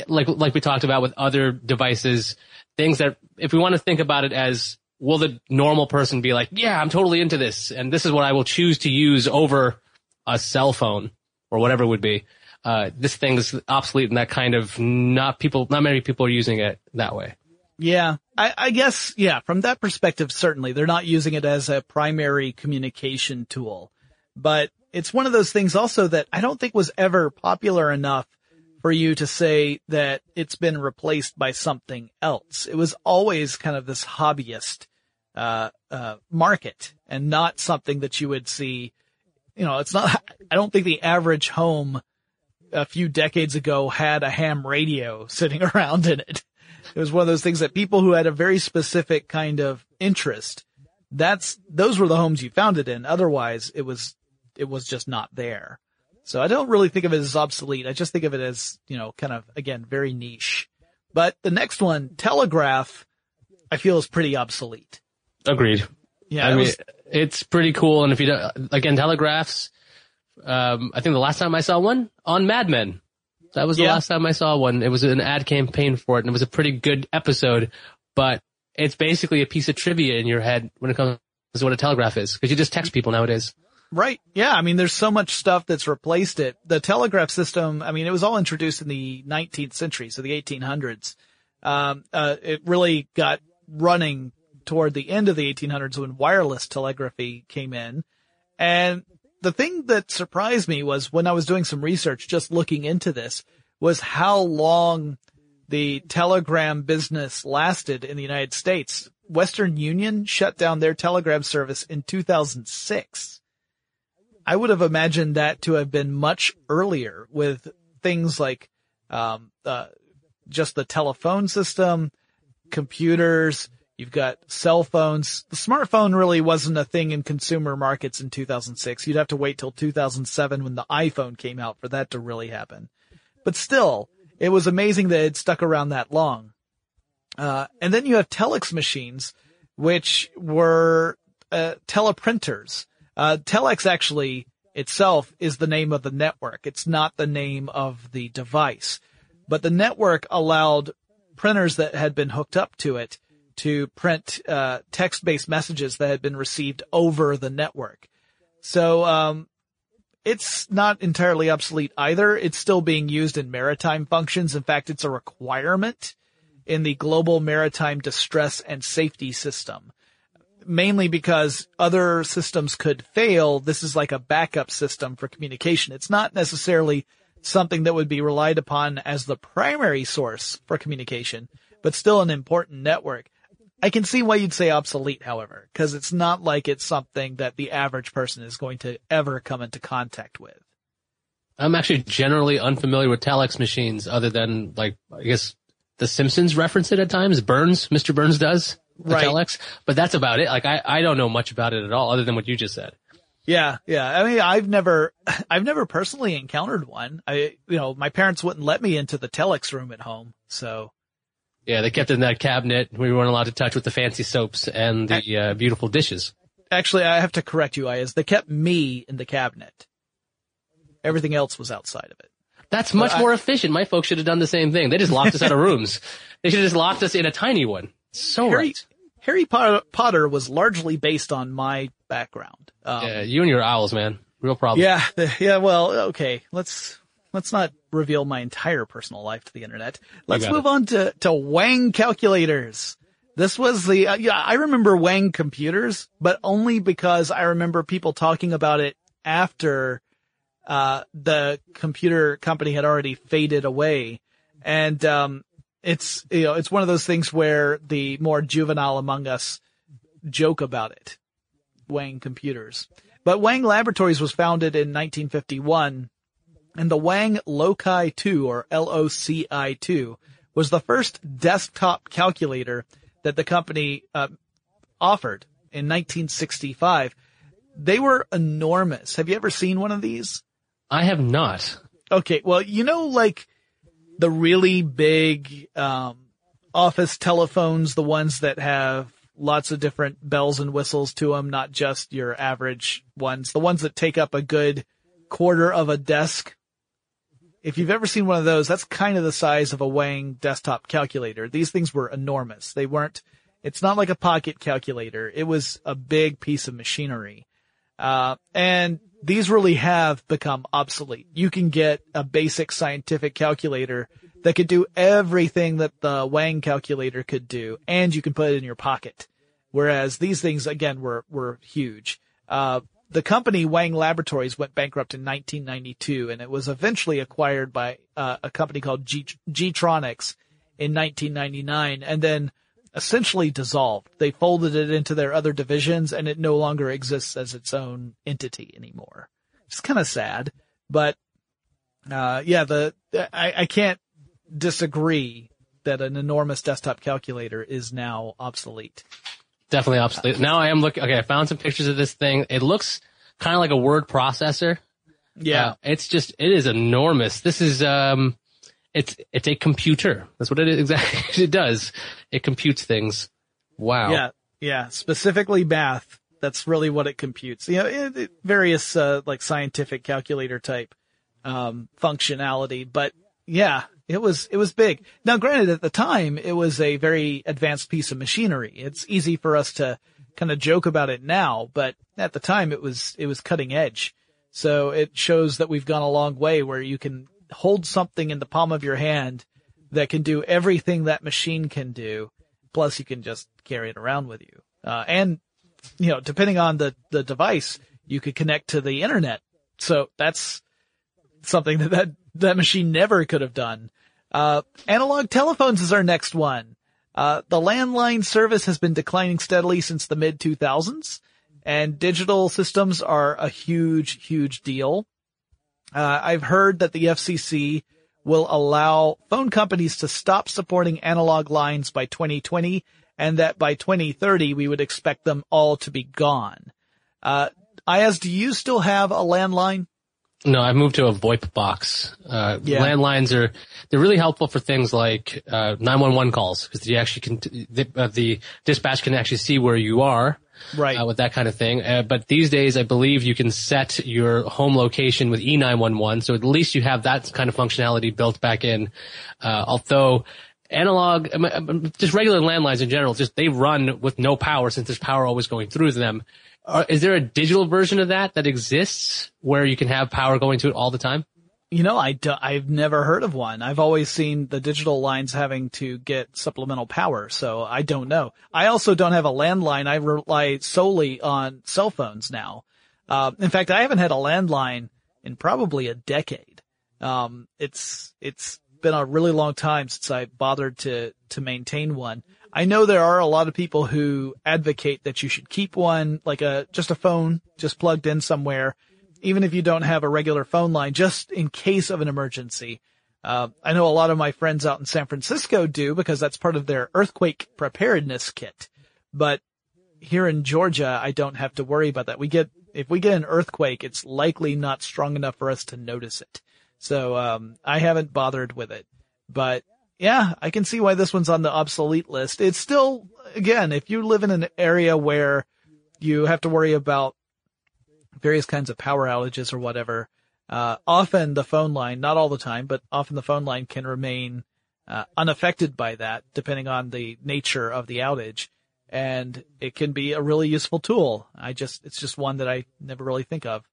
like like we talked about with other devices, things that if we want to think about it as will the normal person be like, yeah, I'm totally into this, and this is what I will choose to use over a cell phone or whatever it would be. Uh, this thing is obsolete and that kind of not people, not many people are using it that way. Yeah. I, I guess, yeah, from that perspective, certainly they're not using it as a primary communication tool, but it's one of those things also that I don't think was ever popular enough for you to say that it's been replaced by something else. It was always kind of this hobbyist, uh, uh, market and not something that you would see, you know, it's not, I don't think the average home a few decades ago had a ham radio sitting around in it. It was one of those things that people who had a very specific kind of interest, that's, those were the homes you found it in. Otherwise it was, it was just not there. So I don't really think of it as obsolete. I just think of it as, you know, kind of, again, very niche. But the next one, Telegraph, I feel is pretty obsolete. Agreed. Yeah. I mean, was- it's pretty cool. And if you don't, again, telegraphs, um, I think the last time I saw one on Mad Men, that was the Yeah. last time I saw one. It was an ad campaign for it and it was a pretty good episode, but it's basically a piece of trivia in your head when it comes to what a telegraph is because you just text people nowadays. Right. Yeah. I mean, there's so much stuff that's replaced it. The telegraph system, I mean, it was all introduced in the 19th century, so the 1800s. Um, uh, it really got running toward the end of the 1800s when wireless telegraphy came in. And the thing that surprised me was when I was doing some research, just looking into this, was how long the telegram business lasted in the United States. Western Union shut down their telegram service in 2006. I would have imagined that to have been much earlier with things like, um, uh, just the telephone system, computers, you've got cell phones. The smartphone really wasn't a thing in consumer markets in 2006. You'd have to wait till 2007 when the iPhone came out for that to really happen. But still, it was amazing that it stuck around that long. Uh, and then you have telex machines, which were, uh, teleprinters. Uh, telex actually itself is the name of the network. It's not the name of the device, but the network allowed printers that had been hooked up to it to print, uh, text-based messages that had been received over the network. So, um, it's not entirely obsolete either. It's still being used in maritime functions. In fact, it's a requirement in the global maritime distress and safety system. Mainly because other systems could fail. This is like a backup system for communication. It's not necessarily something that would be relied upon as the primary source for communication, but still an important network. I can see why you'd say obsolete, however, because it's not like it's something that the average person is going to ever come into contact with. I'm actually generally unfamiliar with telex machines other than like, I guess the Simpsons reference it at times. Burns, Mr. Burns does the Right. telex, but that's about it. Like I, I don't know much about it at all other than what you just said. Yeah, yeah. I mean, I've never, I've never personally encountered one. I, you know, my parents wouldn't let me into the telex room at home, so Yeah, they kept it in that cabinet. We weren't allowed to touch with the fancy soaps and the uh, beautiful dishes. actually, I have to correct you, Iyaz. They kept me in the cabinet. Everything else was outside of it. That's much I- more efficient. My folks should have done the same thing. They just locked us out of rooms. They should have just locked us in a tiny one. So Harry, right. Harry Potter was largely based on my background. Um, yeah, you and your owls, man. Real problem. Yeah, yeah. Well, okay. Let's let's not reveal my entire personal life to the internet. Let's move it. on to to Wang calculators. This was the uh, yeah. I remember Wang computers, but only because I remember people talking about it after uh, the computer company had already faded away, and um, it's you know it's one of those things where the more juvenile among us joke about it. Wang Computers. But Wang Laboratories was founded in 1951 and the Wang Loci 2 or LOCI 2 was the first desktop calculator that the company uh, offered in 1965. They were enormous. Have you ever seen one of these? I have not. Okay, well, you know, like the really big um, office telephones, the ones that have lots of different bells and whistles to them, not just your average ones. The ones that take up a good quarter of a desk. If you've ever seen one of those, that's kind of the size of a Wang desktop calculator. These things were enormous. They weren't, it's not like a pocket calculator. It was a big piece of machinery. Uh, and these really have become obsolete. You can get a basic scientific calculator that could do everything that the Wang calculator could do, and you can put it in your pocket. Whereas these things, again, were, were huge. Uh, the company Wang Laboratories went bankrupt in 1992 and it was eventually acquired by uh, a company called G- Getronics in 1999 and then essentially dissolved. They folded it into their other divisions and it no longer exists as its own entity anymore. It's kind of sad, but, uh, yeah, the, I, I can't disagree that an enormous desktop calculator is now obsolete. Definitely obsolete. Now I am looking, okay, I found some pictures of this thing. It looks kind of like a word processor. Yeah. Uh, it's just, it is enormous. This is, um, it's, it's a computer. That's what it is exactly. it does. It computes things. Wow. Yeah. Yeah. Specifically math. That's really what it computes. You know, it, it, various, uh, like scientific calculator type, um, functionality, but yeah, it was, it was big. Now granted at the time it was a very advanced piece of machinery. It's easy for us to kind of joke about it now, but at the time it was, it was cutting edge. So it shows that we've gone a long way where you can hold something in the palm of your hand that can do everything that machine can do. Plus you can just carry it around with you. Uh, and, you know, depending on the, the device, you could connect to the internet. So that's something that that, that machine never could have done. Uh, analog telephones is our next one. Uh, the landline service has been declining steadily since the mid 2000s and digital systems are a huge, huge deal. Uh, I've heard that the FCC will allow phone companies to stop supporting analog lines by 2020 and that by 2030 we would expect them all to be gone. Uh, Iyaz, do you still have a landline? No, I've moved to a VoIP box. Uh, Yeah. landlines are, they're really helpful for things like, uh, 911 calls because you actually can, the, uh, the dispatch can actually see where you are. Right. Uh, with that kind of thing. Uh, but these days, I believe you can set your home location with E911. So at least you have that kind of functionality built back in. Uh, although analog, just regular landlines in general, just they run with no power since there's power always going through them. Are, is there a digital version of that that exists where you can have power going to it all the time? You know, I've never heard of one. I've always seen the digital lines having to get supplemental power, so I don't know. I also don't have a landline. I rely solely on cell phones now. Uh, in fact, I haven't had a landline in probably a decade. Um, it's, it's been a really long time since I bothered to, to maintain one. I know there are a lot of people who advocate that you should keep one, like a, just a phone, just plugged in somewhere even if you don't have a regular phone line, just in case of an emergency. Uh, I know a lot of my friends out in San Francisco do because that's part of their earthquake preparedness kit. But here in Georgia, I don't have to worry about that. We get, if we get an earthquake, it's likely not strong enough for us to notice it. So, um, I haven't bothered with it, but yeah, I can see why this one's on the obsolete list. It's still, again, if you live in an area where you have to worry about various kinds of power outages or whatever, uh, often the phone line, not all the time, but often the phone line can remain uh, unaffected by that, depending on the nature of the outage. and it can be a really useful tool. I just, it's just one that I never really think of.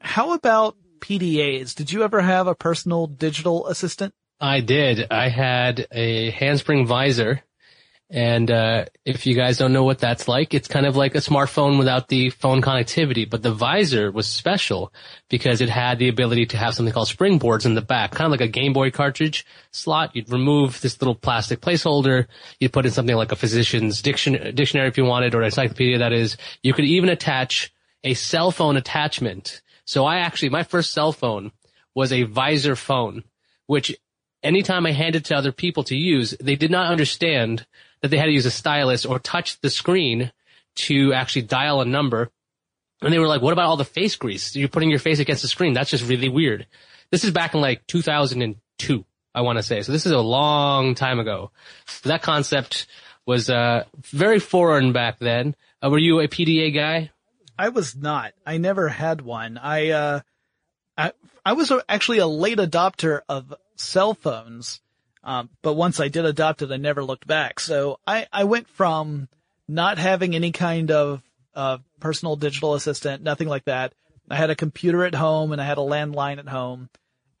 How about PDAs? Did you ever have a personal digital assistant? I did. I had a handspring visor and uh, if you guys don't know what that's like, it's kind of like a smartphone without the phone connectivity. But the visor was special because it had the ability to have something called springboards in the back, kind of like a Game Boy cartridge slot. You'd remove this little plastic placeholder. You'd put in something like a physician's diction- dictionary if you wanted, or an encyclopedia. That is, you could even attach a cell phone attachment. So I actually, my first cell phone was a visor phone, which anytime I handed to other people to use, they did not understand that they had to use a stylus or touch the screen to actually dial a number. And they were like, what about all the face grease? You're putting your face against the screen. That's just really weird. This is back in like 2002, I want to say. So this is a long time ago. That concept was, uh, very foreign back then. Uh, were you a PDA guy? I was not. I never had one. I, uh, I, was actually a late adopter of cell phones. Um, but once I did adopt it, I never looked back. So I, I went from not having any kind of, uh, personal digital assistant, nothing like that. I had a computer at home and I had a landline at home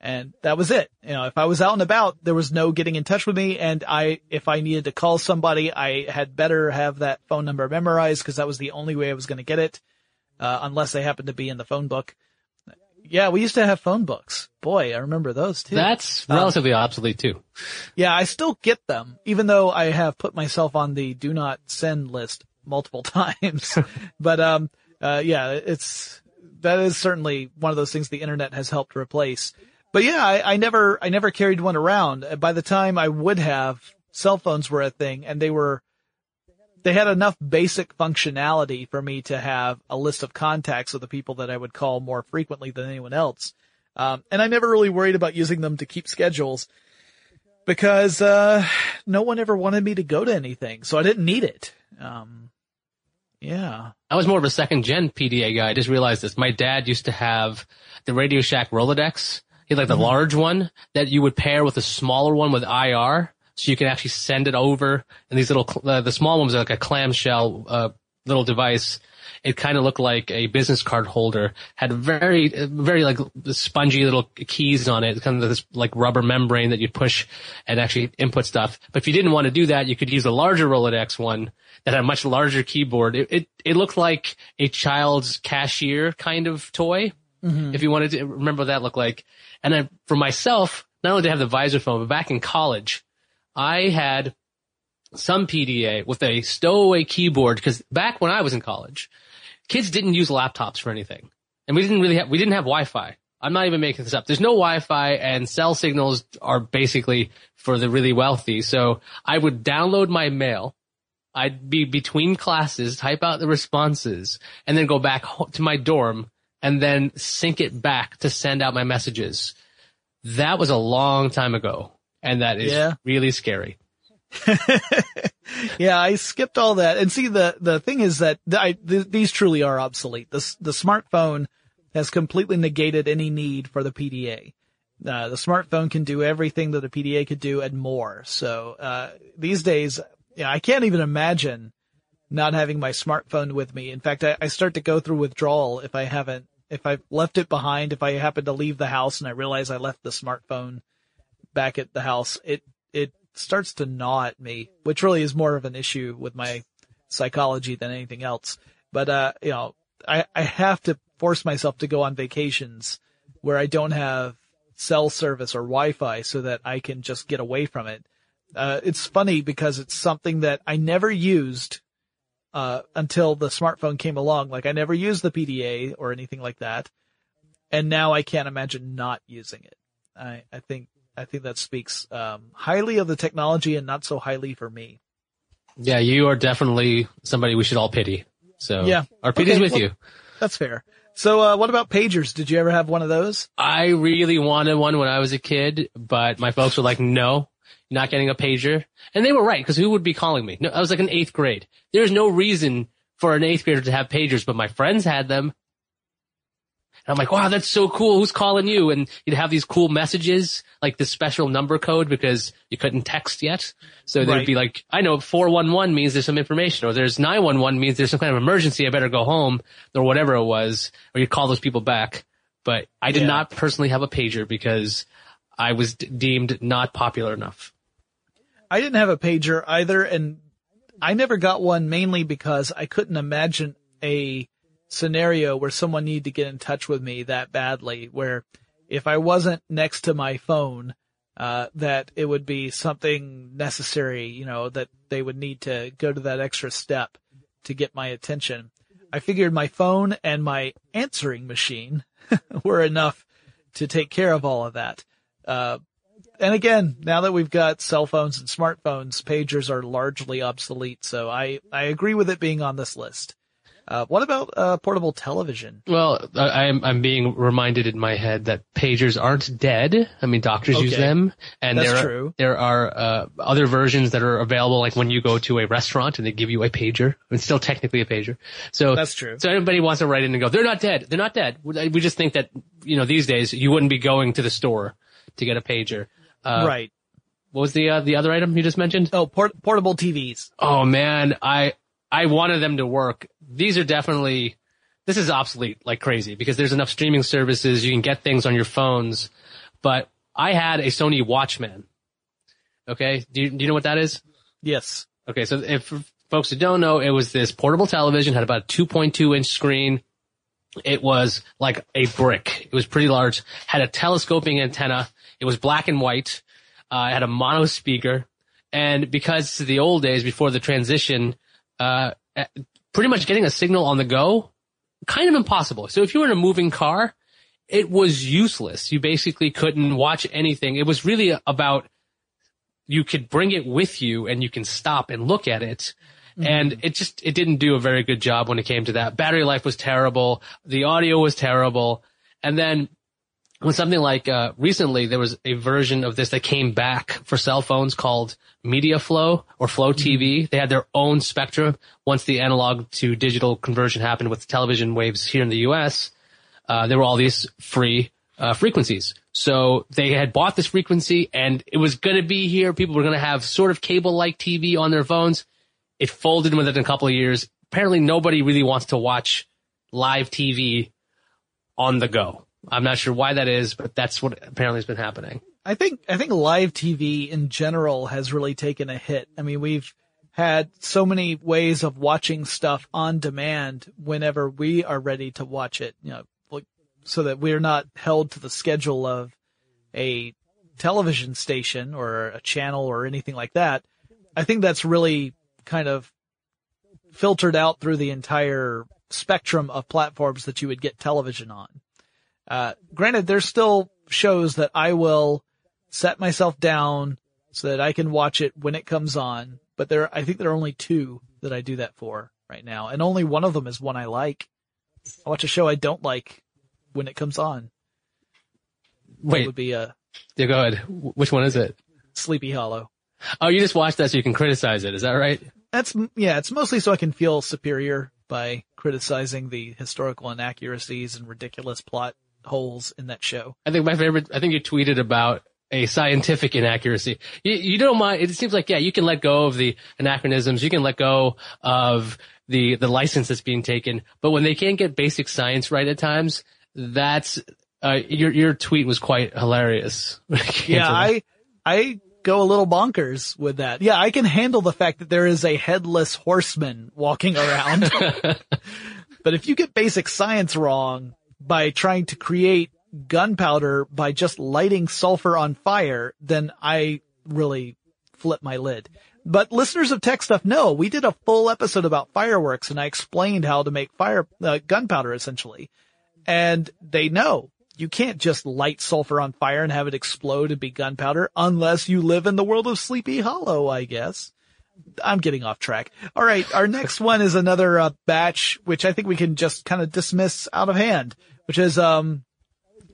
and that was it. You know, if I was out and about, there was no getting in touch with me. And I, if I needed to call somebody, I had better have that phone number memorized because that was the only way I was going to get it, uh, unless they happened to be in the phone book. Yeah, we used to have phone books. Boy, I remember those too. That's relatively um, obsolete too. Yeah, I still get them, even though I have put myself on the do not send list multiple times. but, um, uh, yeah, it's, that is certainly one of those things the internet has helped replace. But yeah, I, I never, I never carried one around. By the time I would have, cell phones were a thing and they were, they had enough basic functionality for me to have a list of contacts of the people that I would call more frequently than anyone else. Um, and I never really worried about using them to keep schedules because, uh, no one ever wanted me to go to anything. So I didn't need it. Um, yeah. I was more of a second gen PDA guy. I just realized this. My dad used to have the Radio Shack Rolodex. He had like the mm-hmm. large one that you would pair with a smaller one with IR so you can actually send it over. And these little, uh, the small ones are like a clamshell, uh, little device. It kind of looked like a business card holder. Had very, very like spongy little keys on it. Kind of this like rubber membrane that you push and actually input stuff. But if you didn't want to do that, you could use a larger Rolodex one that had a much larger keyboard. It, it, it looked like a child's cashier kind of toy. Mm-hmm. If you wanted to remember what that looked like. And then for myself, not only did I have the visor phone, but back in college, I had some PDA with a stowaway keyboard because back when I was in college, kids didn't use laptops for anything. And we didn't really have, we didn't have Wi-Fi. I'm not even making this up. There's no Wi-Fi and cell signals are basically for the really wealthy. So I would download my mail. I'd be between classes, type out the responses and then go back to my dorm and then sync it back to send out my messages. That was a long time ago and that is yeah. really scary. yeah, I skipped all that. And see, the, the thing is that I, th- these truly are obsolete. The, the smartphone has completely negated any need for the PDA. Uh, the smartphone can do everything that a PDA could do and more. So, uh, these days, yeah, I can't even imagine not having my smartphone with me. In fact, I, I start to go through withdrawal if I haven't, if I've left it behind, if I happen to leave the house and I realize I left the smartphone back at the house, it, it starts to gnaw at me, which really is more of an issue with my psychology than anything else. But, uh, you know, I, I have to force myself to go on vacations where I don't have cell service or Wi-Fi so that I can just get away from it. Uh, it's funny because it's something that I never used, uh, until the smartphone came along. Like I never used the PDA or anything like that. And now I can't imagine not using it. I, I think I think that speaks um, highly of the technology and not so highly for me. Yeah, you are definitely somebody we should all pity. So yeah, our pity's okay, with well, you. That's fair. So, uh, what about pagers? Did you ever have one of those? I really wanted one when I was a kid, but my folks were like, no, you're not getting a pager. And they were right, because who would be calling me? No, I was like in eighth grade. There's no reason for an eighth grader to have pagers, but my friends had them. And I'm like, wow, that's so cool. Who's calling you? And you'd have these cool messages, like the special number code because you couldn't text yet. So there'd Right. be like, I know 411 means there's some information or there's 911 means there's some kind of emergency. I better go home or whatever it was. Or you'd call those people back. But I did Yeah. not personally have a pager because I was d- deemed not popular enough. I didn't have a pager either, and I never got one mainly because I couldn't imagine a scenario where someone needed to get in touch with me that badly, where if I wasn't next to my phone, uh, that it would be something necessary, you know, that they would need to go to that extra step to get my attention. I figured my phone and my answering machine were enough to take care of all of that. Uh, and again, now that we've got cell phones and smartphones, pagers are largely obsolete. So I, I agree with it being on this list. Uh, what about, uh, portable television? Well, I, I'm I'm being reminded in my head that pagers aren't dead. I mean, doctors use them, and That's there are, true. there are uh, other versions that are available. Like when you go to a restaurant and they give you a pager, it's still technically a pager. So That's true. So anybody wants to write in and go, they're not dead. They're not dead. We we just think that you know these days you wouldn't be going to the store to get a pager. Uh, right. What was the uh, the other item you just mentioned? Oh, port- portable TVs. Oh man, I I wanted them to work. These are definitely this is obsolete like crazy because there's enough streaming services you can get things on your phones. But I had a Sony Watchman. Okay, do you, do you know what that is? Yes. Okay, so if folks who don't know, it was this portable television had about a 2.2 inch screen. It was like a brick. It was pretty large. Had a telescoping antenna. It was black and white. Uh, it had a mono speaker. And because the old days before the transition, uh, pretty much getting a signal on the go, kind of impossible. So if you were in a moving car, it was useless. You basically couldn't watch anything. It was really about you could bring it with you and you can stop and look at it. Mm-hmm. And it just, it didn't do a very good job when it came to that. Battery life was terrible. The audio was terrible. And then when something like, uh, recently there was a version of this that came back for cell phones called MediaFLO or FLO TV. They had their own spectrum once the analog to digital conversion happened with television waves here in the US uh, there were all these free uh, frequencies. So they had bought this frequency and it was going to be here. People were going to have sort of cable-like TV on their phones. It folded within a couple of years. Apparently nobody really wants to watch live TV on the go. I'm not sure why that is, but that's what apparently has been happening. I think I think live TV in general has really taken a hit. I mean, we've had so many ways of watching stuff on demand whenever we are ready to watch it, you know, like so that we're not held to the schedule of a television station or a channel or anything like that. I think that's really kind of filtered out through the entire spectrum of platforms that you would get television on. Uh, granted, there's still shows that I will set myself down so that I can watch it when it comes on, but there, I think there are only two that I do that for right now, and only one of them is one I like. I watch a show I don't like when it comes on. That Wait, would be a yeah, go ahead. Which one is it? Sleepy Hollow. Oh, you just watched that so you can criticize it. Is that right? That's yeah, it's mostly so I can feel superior by criticizing the historical inaccuracies and ridiculous plot holes in that show. I think my favorite, I think you tweeted about a scientific inaccuracy. You, you don't mind, it seems like, yeah, you can let go of the anachronisms, you can let go of the, the license that's being taken, but when they can't get basic science right at times, that's, uh, your, your tweet was quite hilarious. when Yeah. I I go a little bonkers with that. Yeah, I can handle the fact that there is a headless horseman walking around. but if you get basic science wrong by trying to create gunpowder by just lighting sulfur on fire, then I really flip my lid. But listeners of Tech Stuff know we did a full episode about fireworks and I explained how to make fire, uh, gunpowder essentially. And they know you can't just light sulfur on fire and have it explode and be gunpowder unless you live in the world of Sleepy Hollow, I guess. I'm getting off track. All right. Our next one is another uh, batch, which I think we can just kind of dismiss out of hand, which is, um,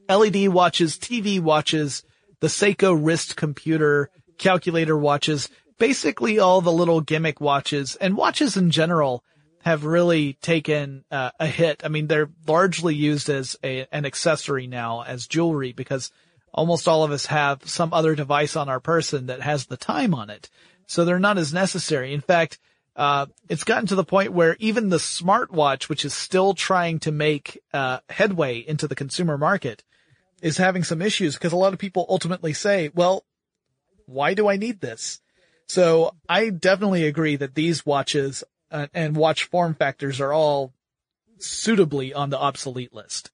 LED watches, TV watches, the Seiko wrist computer, calculator watches, basically all the little gimmick watches and watches in general have really taken uh, a hit. I mean, they're largely used as a, an accessory now as jewelry because almost all of us have some other device on our person that has the time on it. So they're not as necessary. In fact, uh, it's gotten to the point where even the smartwatch, which is still trying to make uh, headway into the consumer market, is having some issues because a lot of people ultimately say, well, why do I need this? So I definitely agree that these watches uh, and watch form factors are all suitably on the obsolete list.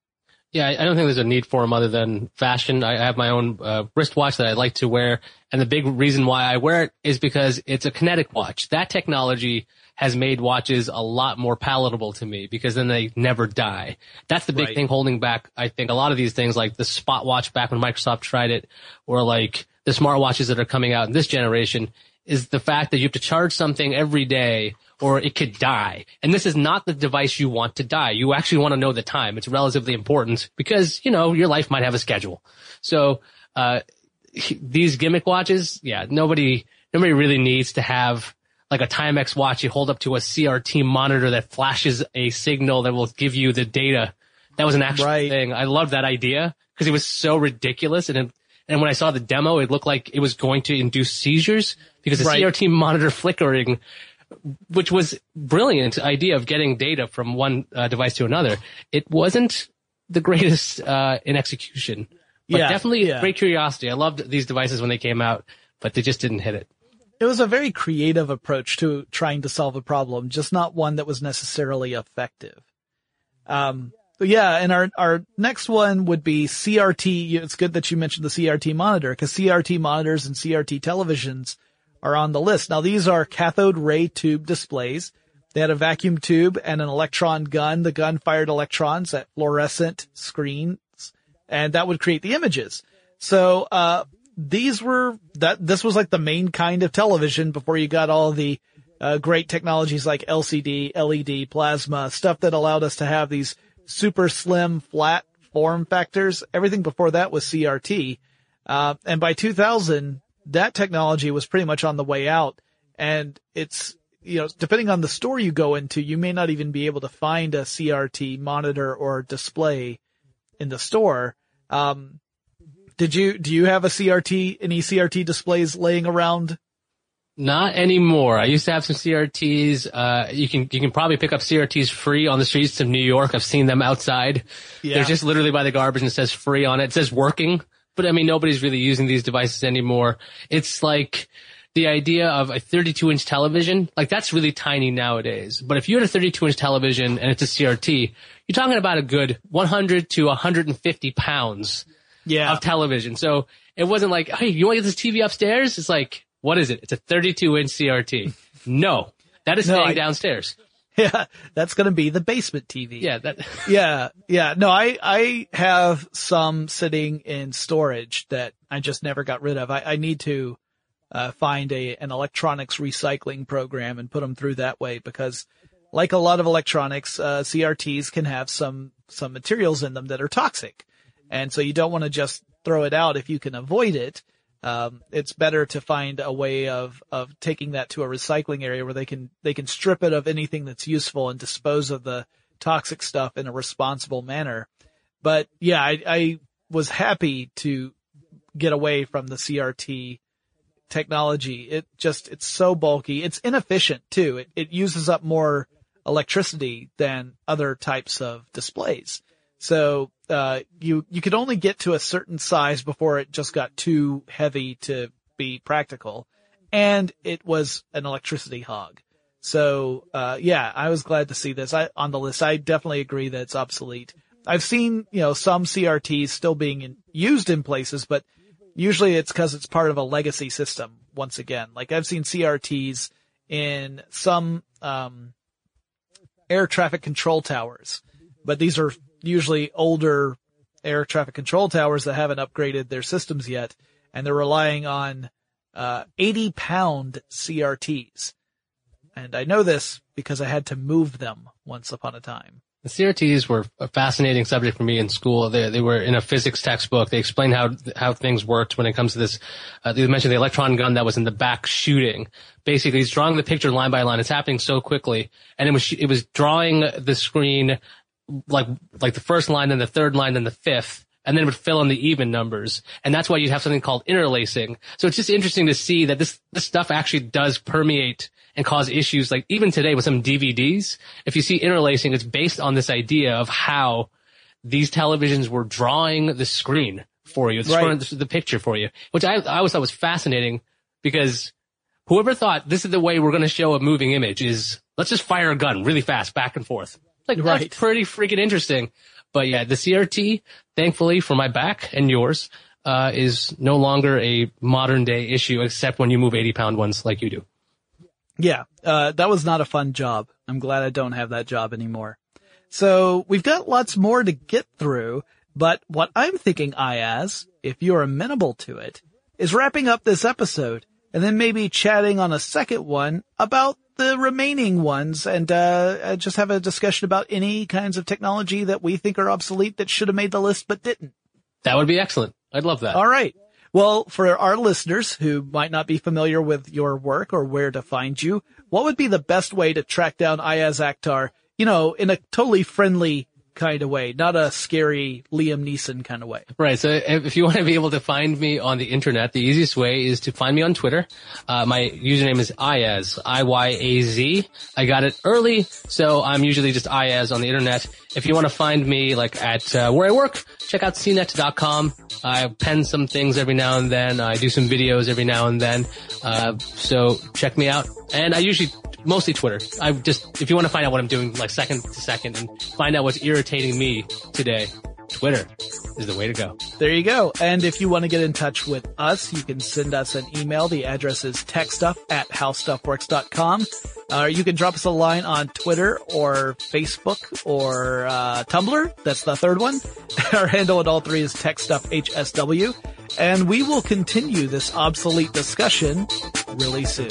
Yeah, I don't think there's a need for them other than fashion. I have my own uh, wristwatch that I like to wear, and the big reason why I wear it is because it's a kinetic watch. That technology has made watches a lot more palatable to me because then they never die. That's the big Right. thing holding back, I think, a lot of these things like the Spot watch back when Microsoft tried it, or like the smartwatches that are coming out in this generation, is the fact that you have to charge something every day or it could die. And this is not the device you want to die. You actually want to know the time. It's relatively important because, you know, your life might have a schedule. So, uh, these gimmick watches, yeah, nobody, nobody really needs to have like a Timex watch you hold up to a CRT monitor that flashes a signal that will give you the data. That was an actual Right. thing. I love that idea because it was so ridiculous. And, it, and when I saw the demo, it looked like it was going to induce seizures because the Right. CRT monitor flickering which was brilliant idea of getting data from one uh, device to another. It wasn't the greatest uh, in execution, but Yeah, definitely yeah. great curiosity. I loved these devices when they came out, but they just didn't hit it. It was a very creative approach to trying to solve a problem, just not one that was necessarily effective. Um, yeah, and our, our next one would be CRT. It's good that you mentioned the CRT monitor because CRT monitors and CRT televisions are on the list. Now these are cathode ray tube displays. They had a vacuum tube and an electron gun. The gun fired electrons at fluorescent screens and that would create the images. So, uh, these were that, this was like the main kind of television before you got all the, uh, great technologies like LCD, LED, plasma, stuff that allowed us to have these super slim, flat form factors. Everything before that was CRT. Uh, and by 2000, that technology was pretty much on the way out. And it's, you know, depending on the store you go into, you may not even be able to find a CRT monitor or display in the store. Um, did you, do you have a CRT, any CRT displays laying around? Not anymore. I used to have some CRTs. Uh, you can you can probably pick up CRTs free on the streets of New York. I've seen them outside. Yeah. They're just literally by the garbage and it says free on it. It says working, but I mean nobody's really using these devices anymore. It's like the idea of a 32 inch television. Like that's really tiny nowadays. But if you had a 32 inch television and it's a CRT, you're talking about a good 100 to 150 pounds Yeah. of television. So it wasn't like, hey, you want to get this TV upstairs? It's like, what is it? It's a 32 inch CRT. No, that is No, staying I- downstairs. Yeah. That's going to be the basement TV. Yeah, that, yeah, yeah. No, I, I have some sitting in storage that I just never got rid of. I, I need to, uh, find a, an electronics recycling program and put them through that way because like a lot of electronics, uh, CRTs can have some, some materials in them that are toxic. And so you don't want to just throw it out if you can avoid it. Um, it's better to find a way of, of taking that to a recycling area where they can, they can strip it of anything that's useful and dispose of the toxic stuff in a responsible manner. But yeah, I, I was happy to get away from the CRT technology. It just, it's so bulky. It's inefficient too. It, it uses up more electricity than other types of displays. So, uh, you, you could only get to a certain size before it just got too heavy to be practical. And it was an electricity hog. So, uh, yeah, I was glad to see this I, on the list. I definitely agree that it's obsolete. I've seen, you know, some CRTs still being in, used in places, but usually it's because it's part of a legacy system. Once again, like I've seen CRTs in some, um, air traffic control towers, but these are usually older air traffic control towers that haven't upgraded their systems yet, and they're relying on uh, 80 pound CRTs. And I know this because I had to move them once upon a time. The CRTs were a fascinating subject for me in school. They, they were in a physics textbook. They explained how how things worked when it comes to this. Uh, they mentioned the electron gun that was in the back shooting. Basically, he's drawing the picture line by line. It's happening so quickly, and it was it was drawing the screen like like the first line, then the third line, then the fifth, and then it would fill in the even numbers. And that's why you'd have something called interlacing. So it's just interesting to see that this this stuff actually does permeate and cause issues like even today with some DVDs. If you see interlacing, it's based on this idea of how these televisions were drawing the screen for you, Right. the, the picture for you, which I, I always thought was fascinating because whoever thought this is the way we're going to show a moving image is let's just fire a gun really fast back and forth. Like Right. that's pretty freaking interesting. But yeah, the CRT, thankfully for my back and yours, uh, is no longer a modern day issue except when you move 80 pound ones like you do. Yeah, uh, that was not a fun job. I'm glad I don't have that job anymore. So we've got lots more to get through, but what I'm thinking, Iyaz, if you're amenable to it, is wrapping up this episode and then maybe chatting on a second one about the remaining ones and uh, uh, just have a discussion about any kinds of technology that we think are obsolete that should have made the list but didn't. That would be excellent. I'd love that. All right. Well, for our listeners who might not be familiar with your work or where to find you, what would be the best way to track down Iyaz Akhtar, you know, in a totally friendly kind of way, not a scary Liam Neeson kind of way? Right. So if you want to be able to find me on the internet, the easiest way is to find me on Twitter. Uh, my username is Iyaz, I-Y-A-Z. I got it early, so I'm usually just Iyaz on the internet. If you want to find me like at uh, where I work, check out cnet.com. I pen some things every now and then. I do some videos every now and then. Uh, so check me out. And I usually mostly Twitter. I just if you want to find out what I'm doing like second to second and find out what's irritating me today, Twitter is the way to go. There you go. And if you want to get in touch with us, you can send us an email. The address is techstuff at howstuffworks.com. Uh, you can drop us a line on Twitter or Facebook or uh, Tumblr. That's the third one. Our handle at all three is techstuffhsw. And we will continue this obsolete discussion really soon.